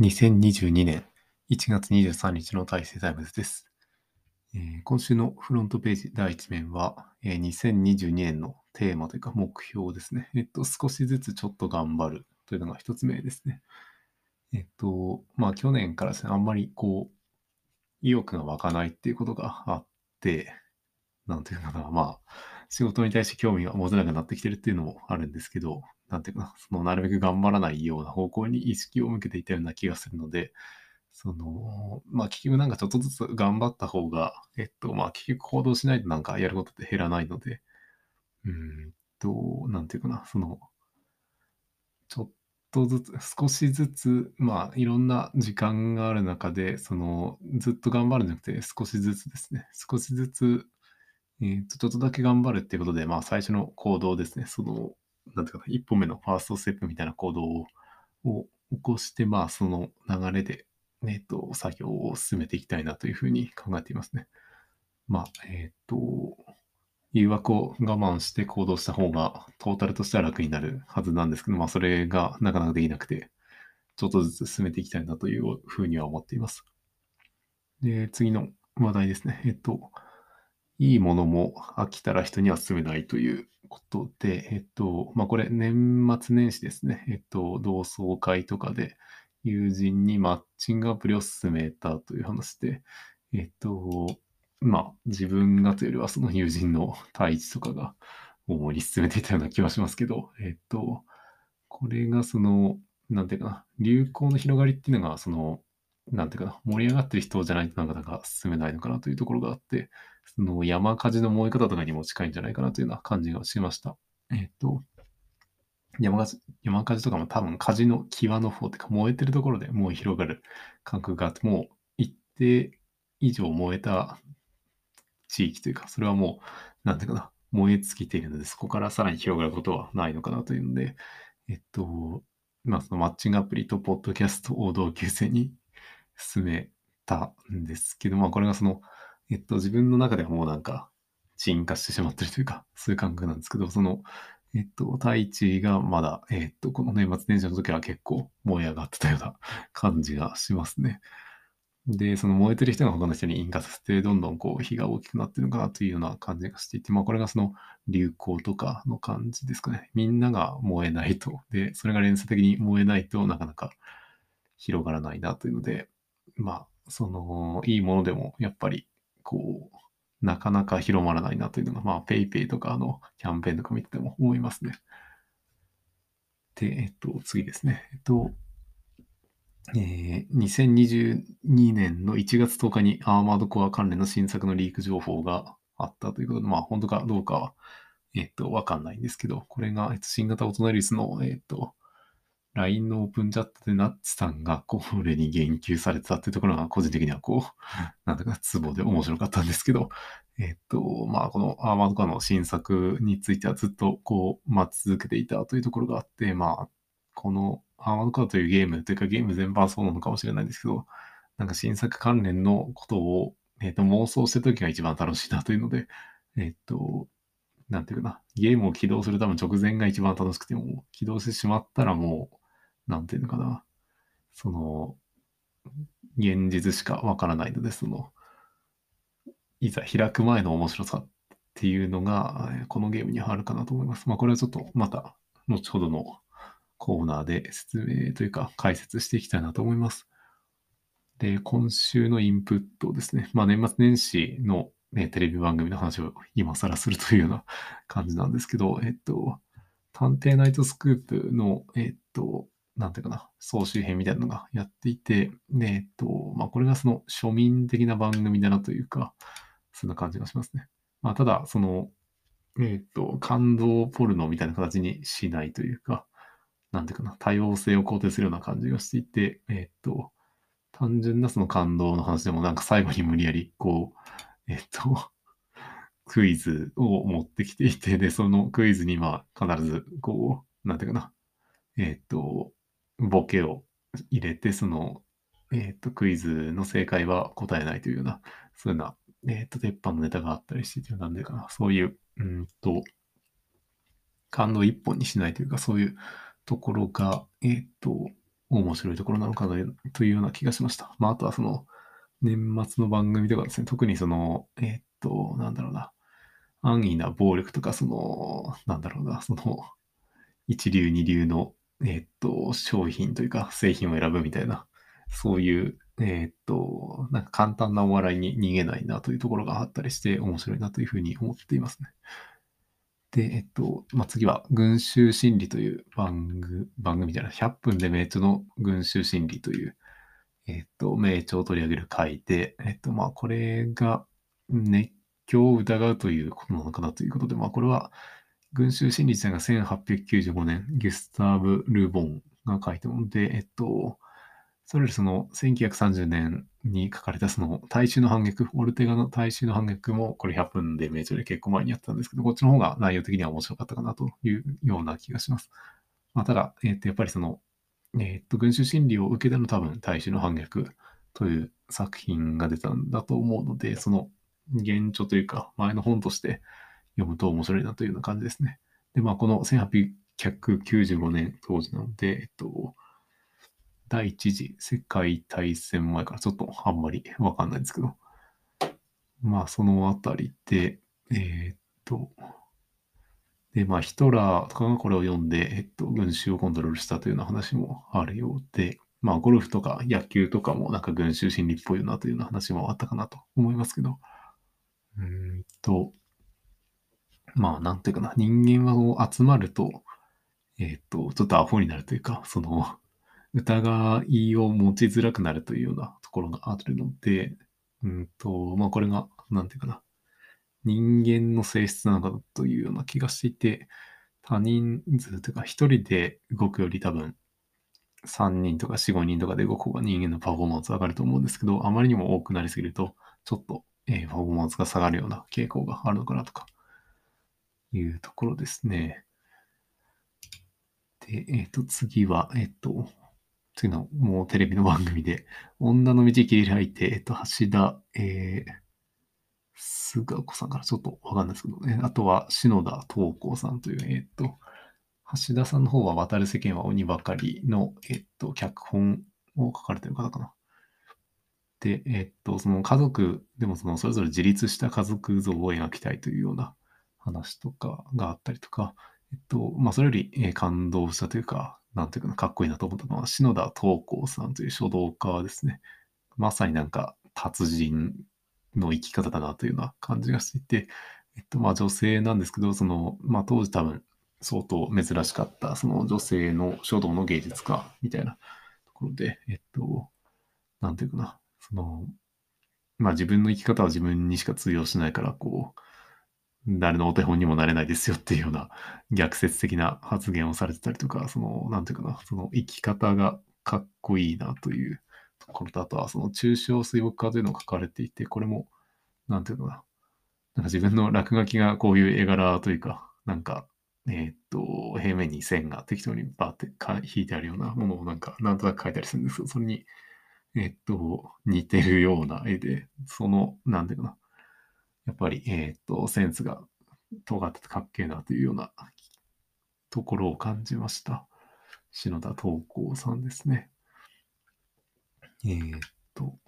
2022年1月23日の大成タイムズです、えー今週のフロントページ第1面は、えー2022年のテーマというか目標ですね。えっと、少しずつちょっと頑張るというのが一つ目ですね。えっと、まあ去年からですね、あんまりこう、意欲が湧かないっていうことがあって、なんていうのかな、まあ、仕事に対して興味が持てなくなってきてるっていうのもあるんですけど、なんていうかな、そのなるべく頑張らないような方向に意識を向けていたような気がするので、その、まあ結局なんかちょっとずつ頑張った方が、えっと、まあ結局行動しないとなんかやることって減らないので、うーんと、なんていうかな、その、ちょっとずつ、少しずつ、まあいろんな時間がある中で、その、ずっと頑張るんじゃなくて少しずつですね、少しずつ、えっと、ちょっとだけ頑張るってことで、まあ最初の行動ですね、その、なんていうかな、一歩目のファーストステップみたいな行動をを起こして、まあその流れで、えっと、作業を進めていきたいなというふうに考えていますね。まあ、えっと、誘惑を我慢して行動した方が、トータルとしては楽になるはずなんですけど、まあ、それがなかなかできなくて、ちょっとずつ進めていきたいなというふうには思っています。で、次の話題ですね。えっと、いいものも飽きたら人には勧めないということで、えっと、まあ、これ年末年始ですね。えっと、同窓会とかで友人にマッチングアプリを勧めたという話で、えっと、まあ、自分がというよりはその友人の対一とかが主に進めていたような気はしますけど、えっと、これがその、なんていうかな、流行の広がりっていうのが、その、なんていうかな、盛り上がってる人じゃないとなかなか進めないのかなというところがあって、その山火事の燃え方とかにも近いんじゃないかなというような感じがしました。えっと、山火事、山火事とかも多分火事の際の方っていうか燃えてるところで燃え広がる感覚があって、もう一定以上燃えた地域というか、それはもう、なんていうかな、燃え尽きているので、そこからさらに広がることはないのかなというので、えっと、まあそのマッチングアプリとポッドキャストを同級生に進めたんですけど、まあこれがその、えっと、自分の中ではもうなんか、沈化してしまってるというか、そういう感覚なんですけど、その、えっと、太一がまだ、えっと、この年末年始の時は結構燃え上がってたような 感じがしますね。で、その燃えてる人が他の人に引火させて、どんどんこう火が大きくなってるのかなというような感じがしていて、まあこれがその流行とかの感じですかね。みんなが燃えないと。で、それが連鎖的に燃えないとなかなか広がらないなというので、まあ、その、いいものでもやっぱり、こう、なかなか広まらないなというのが、まあ、ペイペイとかのキャンペーンとか見てても思いますね。で、えっと、次ですね。えっと、えー2022年の1月10日にアーマードコア関連の新作のリーク情報があったということで、まあ本当かどうかは、えっと、わかんないんですけど、これが、えっと、新型オトナリウスの、えっと、LINE のオープンチャットでナッツさんがこれに言及されてたっていうところが個人的にはこう、なんだかツボで面白かったんですけど、えっと、まあこのアーマードコアの新作についてはずっとこう待ち続けていたというところがあって、まあこのアーマードコアというゲームというかゲーム全般そうなのかもしれないんですけど、なんか新作関連のことを、えっと妄想してる時が一番楽しいなというので、えっと、なんていうかな、ゲームを起動する多分直前が一番楽しくても、起動してしまったらもう、なんていうのかな、その、現実しかわからないので、その、いざ開く前の面白さっていうのが、このゲームにはあるかなと思います。まあ、これはちょっとまた、後ほどのコーナーで説明というか解説していきたいなと思います。で、今週のインプットですね。まあ、年末年始の、ね、テレビ番組の話を今更するというような 感じなんですけど、えっと、探偵ナイトスクープの、えっと、なんていうかな、総集編みたいなのがやっていて、で、えっと、まあ、これがその庶民的な番組だなというか、そんな感じがしますね。まあ、ただ、その、えっと、感動ポルノみたいな形にしないというか、なんていうかな、多様性を肯定するような感じがしていて、えっと、単純なその感動の話でもなんか最後に無理やり、こう、えっと、クイズを持ってきていて、で、そのクイズにま必ず、こう、なんていうかな、えっと、ボケを入れて、その、えっと、クイズの正解は答えないというような、そういうような、えっと、鉄板のネタがあったりして、なんでかな、そういう、うんと、感動一本にしないというか、そういうところが、えっと、面白いところなのかなというような気がしました。まあ、あとはその、年末の番組とかですね、特にその、えーっと、なんだろうな、安易な暴力とか、その、なんだろうな、その、一流二流の、えっと、商品というか、製品を選ぶみたいな、そういう、えっと、なんか簡単なお笑いに逃げないなというところがあったりして、面白いなというふうに思っていますね。で、えっと、まあ、次は、群衆心理という番組、番組じゃない、100分で名著の群衆心理という、えっと、名著を取り上げる回で、えっと、まあ、これが熱狂を疑うということなのかなということで、まあ、これは、群衆心理自体が1895年、ギュスターブ・ルーボンが書いたもので、えっと、それよりその1930年に書かれたその大衆の反逆、オルテガの大衆の反逆もこれ100分で名著で結構前にやったんですけど、こっちの方が内容的には面白かったかなというような気がします。まあ、ただ、えっ、と、やっぱりその、えっ、と、群衆心理を受けたの多分大衆の反逆という作品が出たんだと思うので、その原著というか前の本として読むと面白いなというような感じですね。で、まあ、この1895年当時なので、えっと、第一次世界大戦前からちょっとあんまりわかんないんですけど、まあそのあたりで、えーっと、で、まあヒトラーとかがこれを読んで、えっと、群衆をコントロールしたというような話もあるようで、まあゴルフとか野球とかもなんか群衆心理っぽいよなというような話もあったかなと思いますけど、うーんと、まあなんていうかな、人間はこう集まると、えっと、ちょっとアホになるというか、その、疑いを持ちづらくなるというようなところがあるので、うんと、まあこれが、なんていうかな、人間の性質なのかというような気がしていて、他人数というか一人で動くより多分3人とか4、5人とかで動く方が人間のパフォーマンス上がると思うんですけど、あまりにも多くなりすぎると、ちょっと、えーパフォーマンスが下がるような傾向があるのかなとか、いうところですね。で、えっ、と、次は、えっ、と、次のもうテレビの番組で、女の道切り開いて、えっと、橋田、えー、菅子さんからちょっとわかんないですけどね。あとは、篠田東光さんという、えっと、橋田さんの方は渡る世間は鬼ばかりの、えっと、脚本を書かれてる方かな。で、えっと、その家族でもそのそれぞれ自立した家族像を描きたいというような話とかがあったりとか、えっと、まあ、それより、え感動したというか、なんていうかな、かっこいいなと思ったのは、篠田東光さんという書道家ですね。まさになんか達人の生き方だなというような感じがしていて、えっと、まあ女性なんですけど、その、まあ当時多分相当珍しかった、その女性の書道の芸術家みたいなところで、えっと、なんていうかな、その、まあ自分の生き方は自分にしか通用しないから、こう、誰のお手本にもなれないですよっていうような逆説的な発言をされてたりとか、その、なんていうかな、その生き方がかっこいいなというところと、あとはその抽象水墨画というのが書かれていて、これも、なんていうのかな、なんか自分の落書きがこういう絵柄というか、なんか、えーっと、平面に線が適当にバーってか引いてあるようなものをなんか、なんとなく描いたりするんですけど、それに、えーっと、似てるような絵で、その、なんていうかな、やっぱり、えーっと、センスが尖っててかっけえなというようなところを感じました。篠田東光さんですね。えーっと、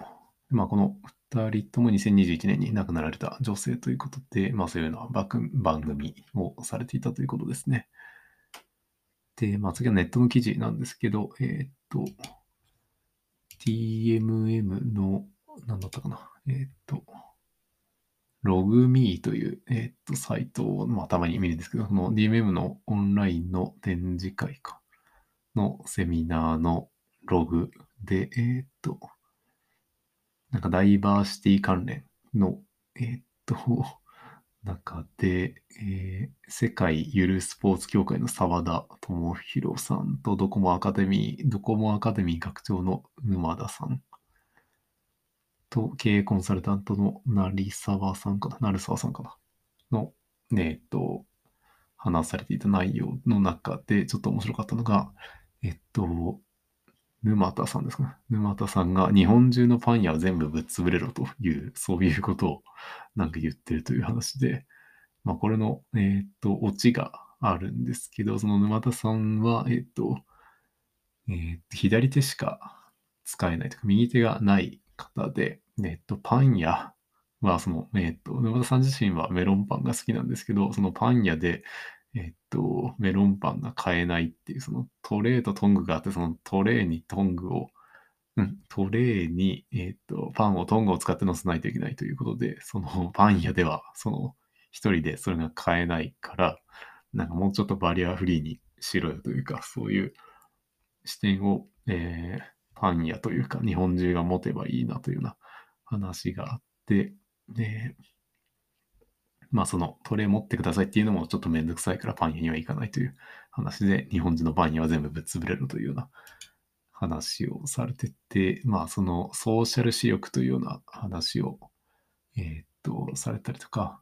まあ、この二人とも2021年に亡くなられた女性ということで、まあ、そういうような番組をされていたということですね。で、まあ、次はネットの記事なんですけど、えーっと、TMM の、なんだったかな、えーっと、ログミーという、えっと、サイトを、まあ、たまに見るんですけど、その DMM のオンラインの展示会か、のセミナーのログで、えっと、なんかダイバーシティ関連の、えっと、中で、えー世界ゆるスポーツ協会の澤田智弘さんとドコモアカデミー、ドコモアカデミー学長の沼田さんと経営コンサルタントの成沢さんかな、成沢さんかな、の、えっと、話されていた内容の中で、ちょっと面白かったのが、えっと、沼田さんですかね？沼田さんが日本中のパン屋を全部ぶっ潰れろという、そういうことをなんか言ってるという話で、まあこれの、えっと、オチがあるんですけど、その沼田さんは、えっと、えー左手しか使えないとか、右手がない方で、えっと、パン屋は、その、えっと、沼田さん自身はメロンパンが好きなんですけど、そのパン屋で、えっと、メロンパンが買えないっていう、そのトレーとトングがあって、そのトレーにトングを、うん、トレーに、えっと、パンをトングを使って乗せないといけないということで、そのパン屋では、その一人でそれが買えないから、なんかもうちょっとバリアフリーにしろよというか、そういう視点を、えーパン屋というか、日本中が持てばいいなというような話があって、で、まあそのトレー持ってくださいっていうのもちょっとめんどくさいからパン屋には行かないという話で、日本人のパン屋は全部ぶっ潰れるというような話をされてて、まあそのソーシャル視力というような話を、えーっと、されたりとか、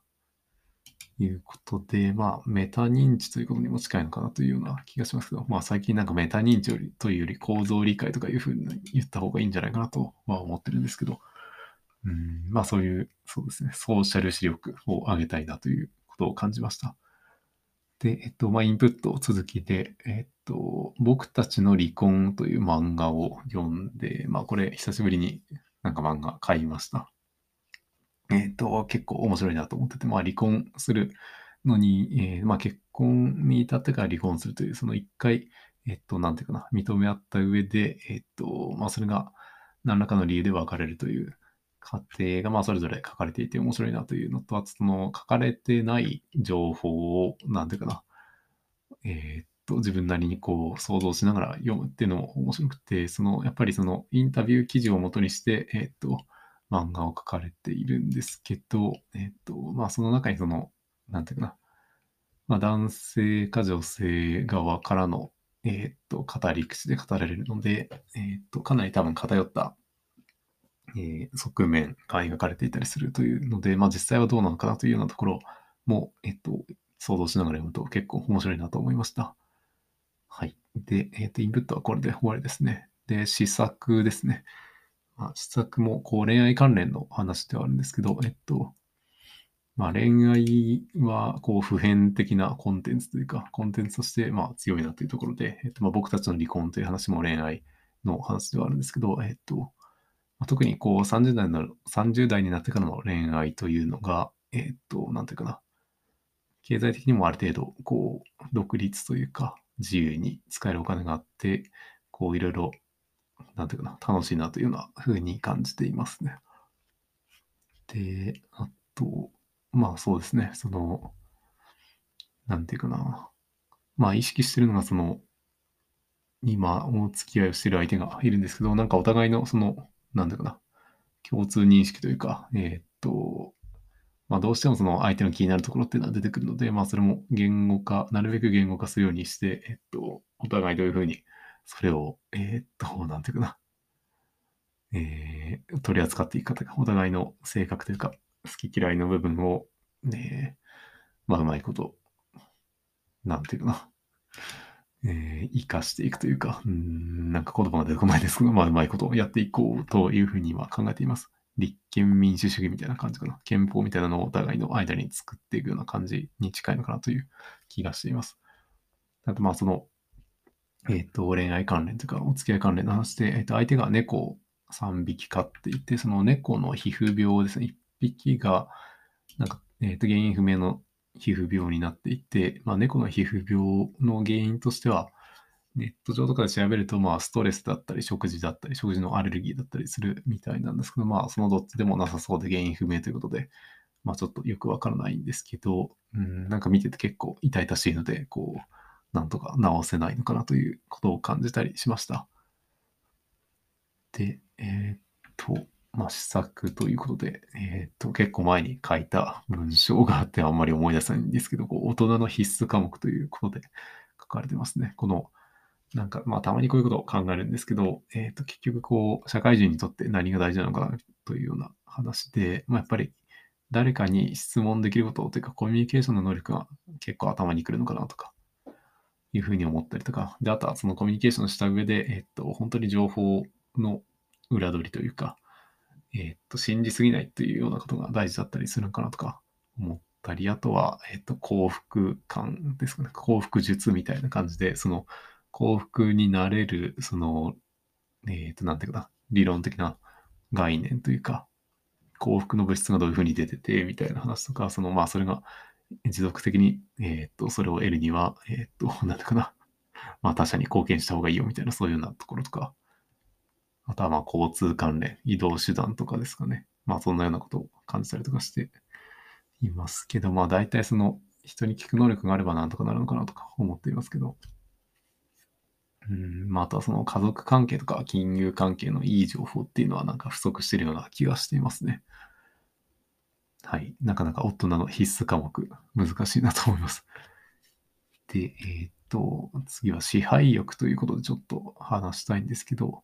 いうことで、まあ、メタ認知ということにも近いのかなというような気がしますけど、まあ、最近なんかメタ認知よりというより構造理解とかいうふうに言った方がいいんじゃないかなとは思ってるんですけど、うん、まあ、そういう、そうですね、ソーシャル視力を上げたいなということを感じました。で、えっと、まあ、インプット続きで、えっと、僕たちの離婚という漫画を読んで、まあ、これ、久しぶりになんか漫画買いました。えっ、と、結構面白いなと思ってて、まあ離婚するのに、えーまあ結婚に至ってから離婚するという、その一回、えっ、と、なんていうかな、認め合った上で、えっ、と、まあそれが何らかの理由で別れるという過程が、まあそれぞれ書かれていて面白いなというのと、あとその書かれてない情報を、なんていうかな、えっ、と、自分なりにこう想像しながら読むっていうのも面白くて、その、やっぱりそのインタビュー記事をもとにして、えっ、と、漫画を描かれているんですけど、えっ、と、まあその中にその、なんていうかな、まあ男性か女性側からの、えっ、と、語り口で語られるので、えっ、と、かなり多分偏った、えー側面が描かれていたりするというので、まあ実際はどうなのかなというようなところも、えっ、と、想像しながら読むと結構面白いなと思いました。はい。で、えっ、と、インプットはこれで終わりですね。で、試作ですね。まあ、試作もこう恋愛関連の話ではあるんですけど、えっと、まあ、恋愛はこう普遍的なコンテンツというか、コンテンツとしてまあ強いなというところで、えっと、まあ僕たちの離婚という話も恋愛の話ではあるんですけど、えっと、まあ特にこう30代になる、30代になってからの恋愛というのが、えっと、なんていうかな、経済的にもある程度、こう、独立というか、自由に使えるお金があって、こう、いろいろなんていうかな、楽しいなというような風に感じていますね。で、あと、まあそうですね、その、なんていうかな、まあ意識してるのがその、今お付き合いをしてる相手がいるんですけど、なんかお互いのその、なんていうかな、共通認識というか、えーっと、まあどうしてもその相手の気になるところっていうのは出てくるので、まあそれも言語化、なるべく言語化するようにして、えっと、お互いどういうふうにそれを、えーっと、なんていうかな、えー取り扱っていくかというか、お互いの性格というか、好き嫌いの部分を、ね、まあうまいこと、なんていうかな、えー、生かしていくというか、うん、なんか言葉が出てこないですけど、まあうまいことをやっていこうというふうに今考えています。立憲民主主義みたいな感じかな。憲法みたいなのをお互いの間に作っていくような感じに近いのかなという気がしています。あとまあその、えっ、と、恋愛関連というか、お付き合い関連の話で、えっ、と、相手が猫を3匹飼っていて、その猫の皮膚病ですね、1匹が、なんか、えっ、と、原因不明の皮膚病になっていて、まあ、猫の皮膚病の原因としては、ネット上とかで調べると、まあ、ストレスだったり、食事だったり、食事のアレルギーだったりするみたいなんですけど、まあ、そのどっちでもなさそうで原因不明ということで、まあ、ちょっとよくわからないんですけど、うん、なんか見てて結構痛々しいので、こう、なんとか直せないのかなということを感じたりしました。で、えーっと、まあ、試作ということで、えーっと、結構前に書いた文章があってあんまり思い出せないんですけど、こう大人の必須科目ということで書かれてますね。この、なんか、まあ、たまにこういうことを考えるんですけど、えーっと、結局、こう、社会人にとって何が大事なのかなというような話で、まあ、やっぱり、誰かに質問できることというか、コミュニケーションの能力が結構頭にくるのかなとか、いうふうに思ったりとか、で、あとはそのコミュニケーションした上で、えっと、本当に情報の裏取りというか、えっと、信じすぎないというようなことが大事だったりするのかなとか思ったり、あとは、えっと、幸福感ですかね、幸福術みたいな感じで、その、幸福になれる、その、えっ、と、なんていうかな、理論的な概念というか、幸福の物質がどういうふうに出てて、みたいな話とか、その、まあ、それが持続的に、えっ、と、それを得るには、えっ、と、なんていうかな、まあ、他者に貢献した方がいいよ、みたいな、そういうようなところとか、あとは、まあ、交通関連、移動手段とかですかね。まあ、そんなようなことを感じたりとかしていますけど、まあ、大体その、人に聞く能力があればなんとかなるのかなとか思っていますけど、うん、まあ、あとはその家族関係とか金融関係のいい情報っていうのはなんか不足してるような気がしていますね。はい。なかなか大人の必須科目、難しいなと思います。で、えー、っと、次は支配欲ということでちょっと話したいんですけど、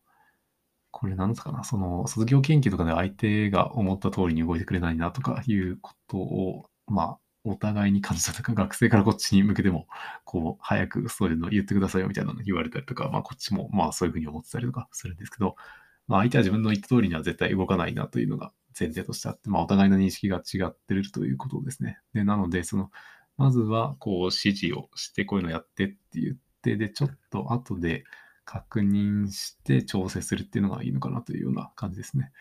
これなんですかな、その卒業研究とかで相手が思った通りに動いてくれないなとかいうことを、まあ、お互いに感じたとか、学生からこっちに向けても、こう、早くそういうの言ってくださいよみたいなの言われたりとか、まあ、こっちも、まあ、そういうふうに思ってたりとかするんですけど、まあ、相手は自分の言った通りには絶対動かないなというのが前提としてあって、まあ、お互いの認識が違ってるということですね。で、なので、その、まずは、こう、指示をして、こういうのやってって言って、で、ちょっと後で確認して調整するっていうのがいいのかなというような感じですね。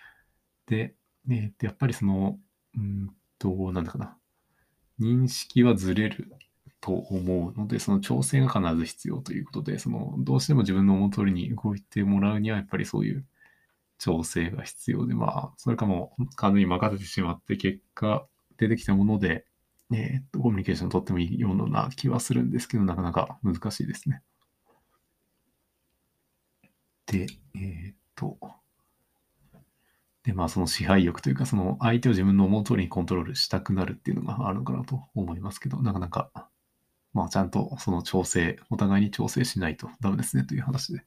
で、えー、やっぱりその、うんと、なんだかな。認識はずれると思うので、その調整が必ず必要ということで、そのどうしても自分の思う通りに動いてもらうには、やっぱりそういう調整が必要で、まあ、それかも完全に任せてしまって、結果出てきたもので、えー、っと、コミュニケーション取ってもいいような気はするんですけど、なかなか難しいですね。で、えー、っと、で、まあその支配欲というか、その相手を自分の思う通りにコントロールしたくなるっていうのがあるのかなと思いますけど、なかなか、まあちゃんとその調整、お互いに調整しないとダメですねという話で。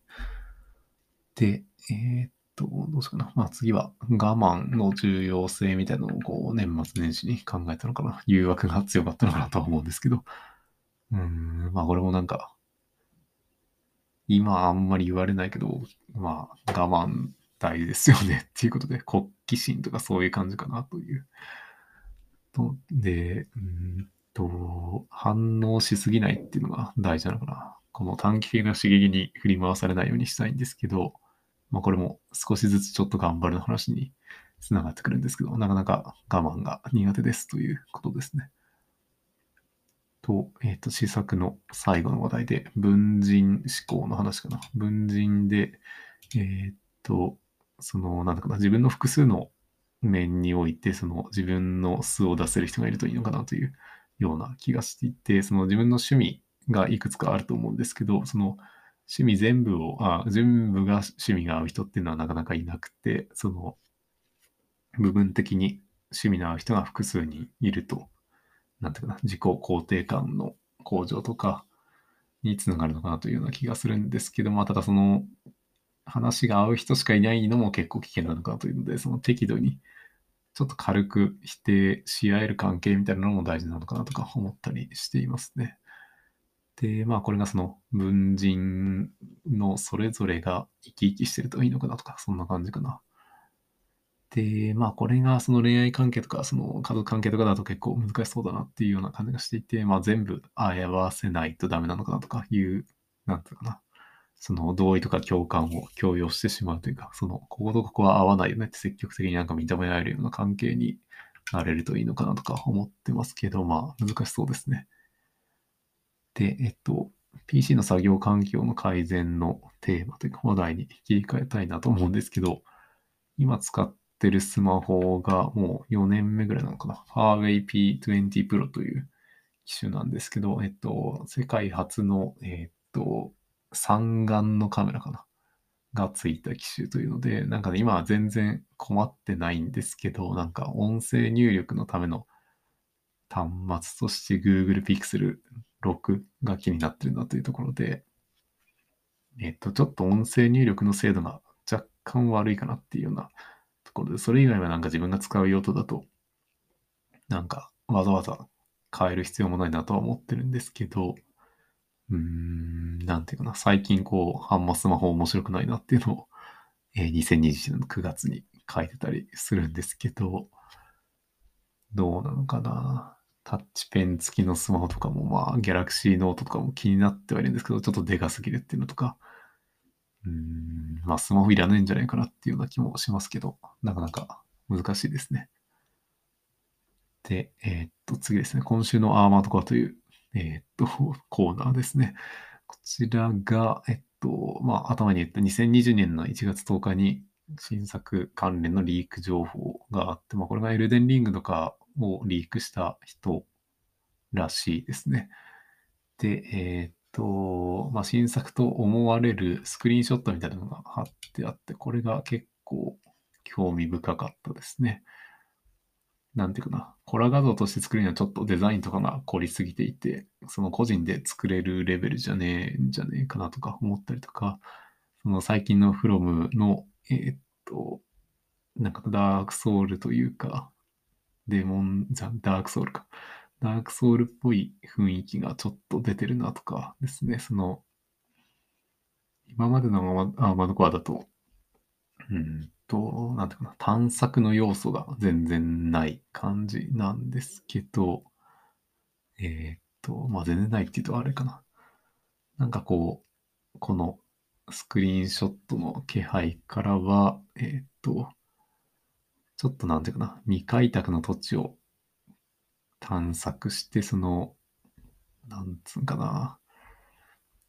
で、えー、っと、どうしようかな。まあ次は我慢の重要性みたいなのをこう年末年始に考えたのかな。誘惑が強かったのかなとは思うんですけど。うん、まあこれもなんか、今あんまり言われないけど、まあ我慢大事ですよね っていうことで、国旗心とかそういう感じかなという。とで、うんと、反応しすぎないっていうのが大事なのかな。この短期的な刺激に振り回されないようにしたいんですけど、まあこれも少しずつちょっと頑張るの話につながってくるんですけど、なかなか我慢が苦手ですということですね。と、えっ、ー、と、試作の最後の話題で、文人思考の話かな。文人で、えっ、ー、と、その、なんだかな、自分の複数の面において、その自分の素を出せる人がいるといいのかなというような気がしていて、その自分の趣味がいくつかあると思うんですけど、その趣味全部を、あ全部が趣味が合う人っていうのはなかなかいなくて、その部分的に趣味の合う人が複数にいると、なんていうかな、自己肯定感の向上とかにつながるのかなというような気がするんですけども、ただその話が合う人しかいないのも結構危険なのかなというので、その適度にちょっと軽く否定し合える関係みたいなのも大事なのかなとか思ったりしていますね。で、まあこれがその文人のそれぞれが生き生きしてるといいのかなとか、そんな感じかな。で、まあこれがその恋愛関係とか、その家族関係とかだと結構難しそうだなっていうような感じがしていて、まあ全部合わせないとダメなのかなとかいう、なんていうかな。その同意とか共感を強要してしまうというか、その、こことここは合わないよねって積極的になんか認められるような関係になれるといいのかなとか思ってますけど、まあ難しそうですね。で、えっと、PC の作業環境の改善のテーマというか話題に切り替えたいなと思うんですけど、今使ってるスマホがもう4年目ぐらいなのかな。Huawei P20 Pro という機種なんですけど、えっと、世界初の、えっと、三眼のカメラかながついた機種というので、なんかね、今は全然困ってないんですけど、なんか音声入力のための端末として Google Pixel 6が気になってるなというところで、えっと、ちょっと音声入力の精度が若干悪いかなっていうようなところで、それ以外はなんか自分が使う用途だと、なんかわざわざ変える必要もないなとは思ってるんですけど、うーん、なんていうかな、最近こう、あんまスマホ面白くないなっていうのを、えー、2021年の9月に書いてたりするんですけど、どうなのかな。タッチペン付きのスマホとかも、まあ、ギャラクシーノートとかも気になってはいるんですけど、ちょっとでかすぎるっていうのとか、うん、まあ、スマホいらないんじゃないかなっていうような気もしますけど、なかなか難しいですね。で、えー、っと、次ですね。今週のアーマードコアという、えー、っと、コーナーですね。こちらが、えっと、まあ、頭に言った2020年の1月10日に新作関連のリーク情報があって、まあ、これがエルデンリングとかをリークした人らしいですね。で、えー、っと、まあ、新作と思われるスクリーンショットみたいなのが貼ってあって、これが結構興味深かったですね。なんていうかな、コラ画像として作るにはちょっとデザインとかが凝りすぎていて、その個人で作れるレベルじゃねえんじゃねえかなとか思ったりとか、その最近のフロムの、えー、っと、なんかダークソウルというか、デモン、ザ・ダークソウルか。ダークソウルっぽい雰囲気がちょっと出てるなとかですね。その、今までのアーマードコアだと、うんと、なんていうかな、探索の要素が全然ない感じなんですけど、えー、っと、まあ、全然ないっていうとあれかな。なんかこう、このスクリーンショットの気配からは、えー、っと、ちょっとなんていうかな、未開拓の土地を探索して、その、なんつうんかな、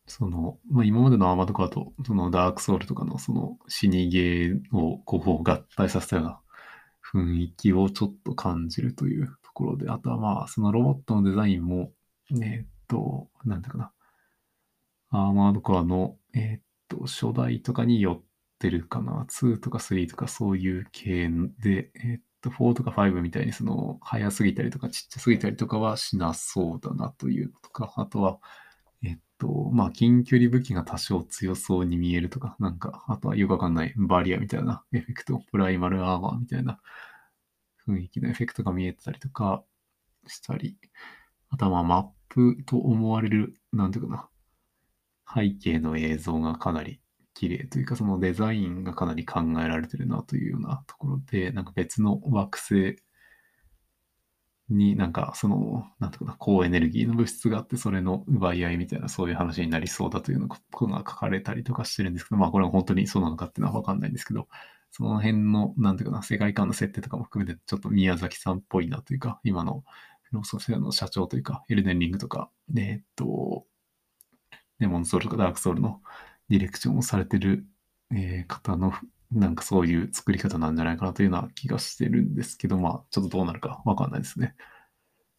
その、まあ、今までのアーマードカーと、そのダークソウルとかのその死にゲーをこう合体させたような雰囲気をちょっと感じるというところで、あとはまあ、そのロボットのデザインも、えっと、なんていうかな、アーマードカーの、えっと、初代とかに寄ってるかな、2とか3とかそういう系で、えっと、4とか5みたいにその、速すぎたりとかちっちゃすぎたりとかはしなそうだなというのとか、あとは、えっと、まあ、近距離武器が多少強そうに見えるとか、なんか、あとはよくわかんないバリアみたいなエフェクト、プライマルアーマーみたいな雰囲気のエフェクトが見えてたりとかしたり、あとはまあマップと思われる、なんていうかな、背景の映像がかなり綺麗というか、そのデザインがかなり考えられてるなというようなところで、なんか別の惑星になんかその、なんとかな、高エネルギーの物質があって、それの奪い合いみたいなそういう話になりそうだというのことが書かれたりとかしてるんですけど、まあこれは本当にそうなのかっていうのはわかんないんですけど、その辺の、なんていうかな、世界観の設定とかも含めて、ちょっと宮崎さんっぽいなというか、今のフロソフィアの社長というか、エルデンリングとか、えっと、デモンソウルとかダークソウルのディレクションをされてる、え、方のなんかそういう作り方なんじゃないかなというような気がしてるんですけど、まあ、ちょっとどうなるかわかんないですね。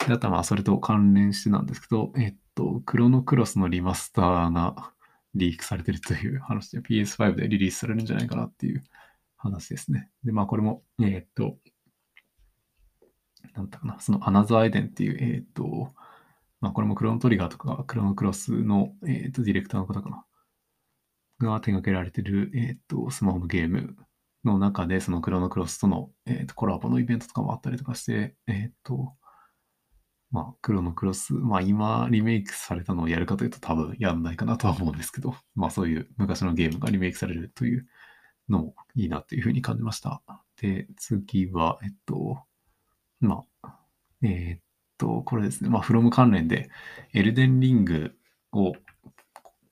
で、あとはまあ、それと関連してなんですけど、えっと、クロノクロスのリマスターがリークされてるという話で、PS5 でリリースされるんじゃないかなっていう話ですね。で、まあ、これも、えっと、なんだかな、そのアナザーエデンっていう、えっと、まあ、これもクロノトリガーとかクロノクロスの、えっと、ディレクターの方かな。が手掛けられてる、えっ、と、スマホのゲームの中で、そのクロノクロスとの、えっ、と、コラボのイベントとかもあったりとかして、えっ、と、まあ、クロノクロス、まあ今リメイクされたのをやるかというと多分やんないかなとは思うんですけど、まあそういう昔のゲームがリメイクされるというのもいいなというふうに感じました。で、次は、えっと、まあ、えっと、これですね、まあ、フロム関連で、エルデンリングを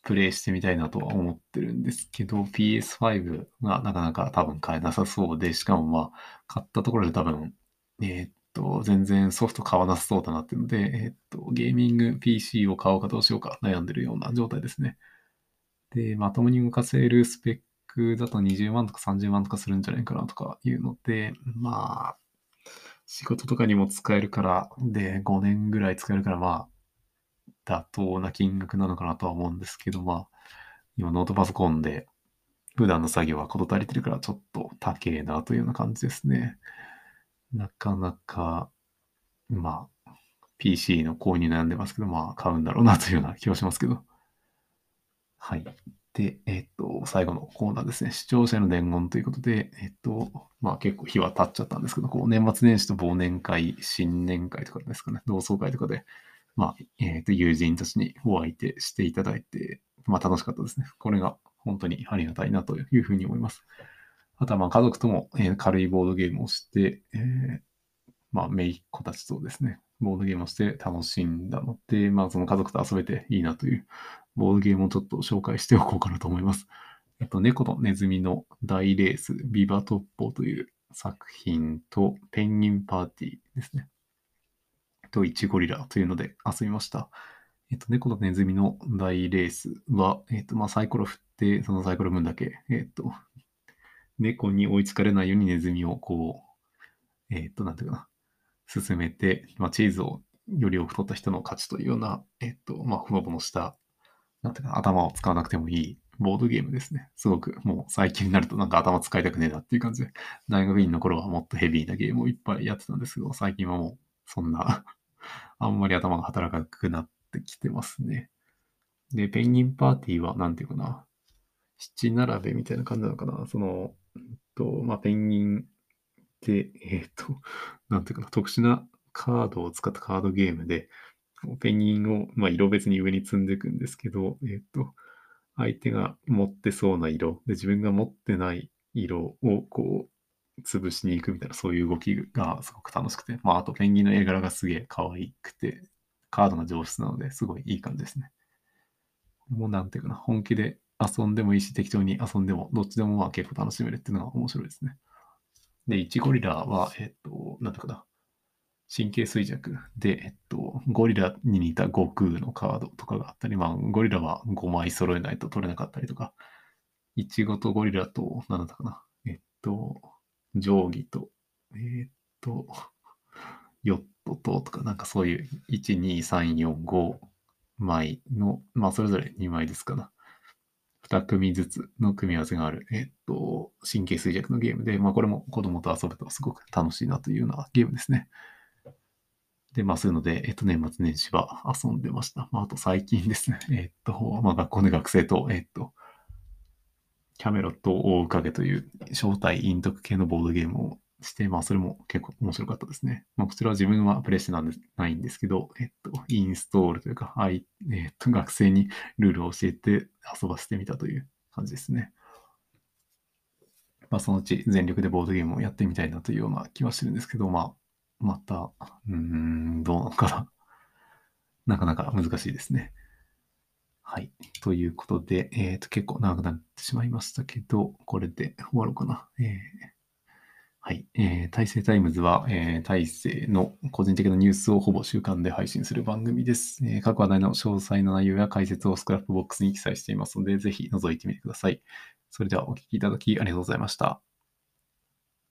プレイしてみたいなとは思ってるんですけど、PS5 がなかなか多分買えなさそうで、しかもまあ、買ったところで多分、えー、っと、全然ソフト買わなさそうだなっていうので、えー、っと、ゲーミング PC を買おうかどうしようか悩んでるような状態ですね。で、まともに動かせるスペックだと20万とか30万とかするんじゃないかなとかいうので、まあ、仕事とかにも使えるから、で、5年ぐらい使えるから、まあ、妥当な金額なのかなとは思うんですけど、まあ、今ノートパソコンで普段の作業はこと足りてるからちょっと高えなというような感じですね。なかなか、まあ、PC の購入悩んでますけど、まあ、買うんだろうなというような気はしますけど。はい。で、えっ、と、最後のコーナーですね。視聴者の伝言ということで、えっ、と、まあ結構日は経っちゃったんですけど、こう年末年始と忘年会、新年会とかですかね、同窓会とかで、まあ、えっ、ー、と、友人たちにお相手していただいて、まあ、楽しかったですね。これが本当にありがたいなというふうに思います。あとは、まあ、家族とも、えー、軽いボードゲームをして、えー、まあ、姪っ子たちとですね、ボードゲームをして楽しんだので、まあその家族と遊べていいなというボードゲームをちょっと紹介しておこうかなと思います。えっと、猫とネズミの大レース、ビバトッポという作品と、ペンギンパーティーですね。と、イチゴリラというので遊びました。えっと、猫とネズミの大レースは、えっと、まあ、サイコロ振って、そのサイコロ分だけ、えっと、猫に追いつかれないようにネズミをこう、えっと、なんていうかな、進めて、まあ、チーズをより多く取った人の勝ちというような、えっと、まあ、ふもふもした、なんていうかな頭を使わなくてもいいボードゲームですね。すごくもう最近になるとなんか頭使いたくねえなっていう感じで、大学院の頃はもっとヘビーなゲームをいっぱいやってたんですけど、最近はもうそんなあんまり頭が働かなくなってきてますね。で、ペンギンパーティーはなんていうかな、七並べみたいな感じなのかな。その、えっと、まあ、ペンギンって、えっと、なんていうかな、特殊なカードを使ったカードゲームで、ペンギンを、まあ、色別に上に積んでいくんですけど、えっと、相手が持ってそうな色で、自分が持ってない色をこう、潰しに行くみたいな、そういう動きがすごく楽しくて、まあ、あとペンギンの絵柄がすげえ可愛くて、カードが上質なので、すごいいい感じですね。もうなんていうかな、本気で遊んでもいいし、適当に遊んでも、どっちでもまあ結構楽しめるっていうのが面白いですね。で、1ゴリラは、えっと、なんていうかな、神経衰弱で、えっと、ゴリラに似た悟空のカードとかがあったり、まあ、ゴリラは5枚揃えないと取れなかったりとか、イチゴとゴリラと、なんだったかな、えっと、定規と、えっと、ヨットととか、なんかそういう、1、2、3、4、5枚の、まあ、それぞれ2枚ですかな。2組ずつの組み合わせがある、えっと、神経衰弱のゲームで、まあ、これも子供と遊ぶとすごく楽しいなというようなゲームですね。で、まあそういうので、えっと、年末年始は遊んでました。まああと最近ですね、えっと、まあ学校で学生と、えっと、キャメロットを追う影という招待陰徳系のボードゲームをして、まあそれも結構面白かったですね。まあこちらは自分はプレイしてなんでないんですけど、えっと、インストールというか、あいえっと、学生にルールを教えて遊ばせてみたという感じですね。まあそのうち全力でボードゲームをやってみたいなというような気はしてるんですけど、まあまた、うーん、どうなのかな。なかなか難しいですね。はい。ということで、えっ、ー、と、結構長くなってしまいましたけど、これで終わろうかな。えー、はい。えー、大成タイムズは、えー、大成の個人的なニュースをほぼ週刊で配信する番組です。えー、各話題の詳細な内容や解説を Scrapbox に記載していますので、ぜひ覗いてみてください。それではお聞きいただきありがとうございました。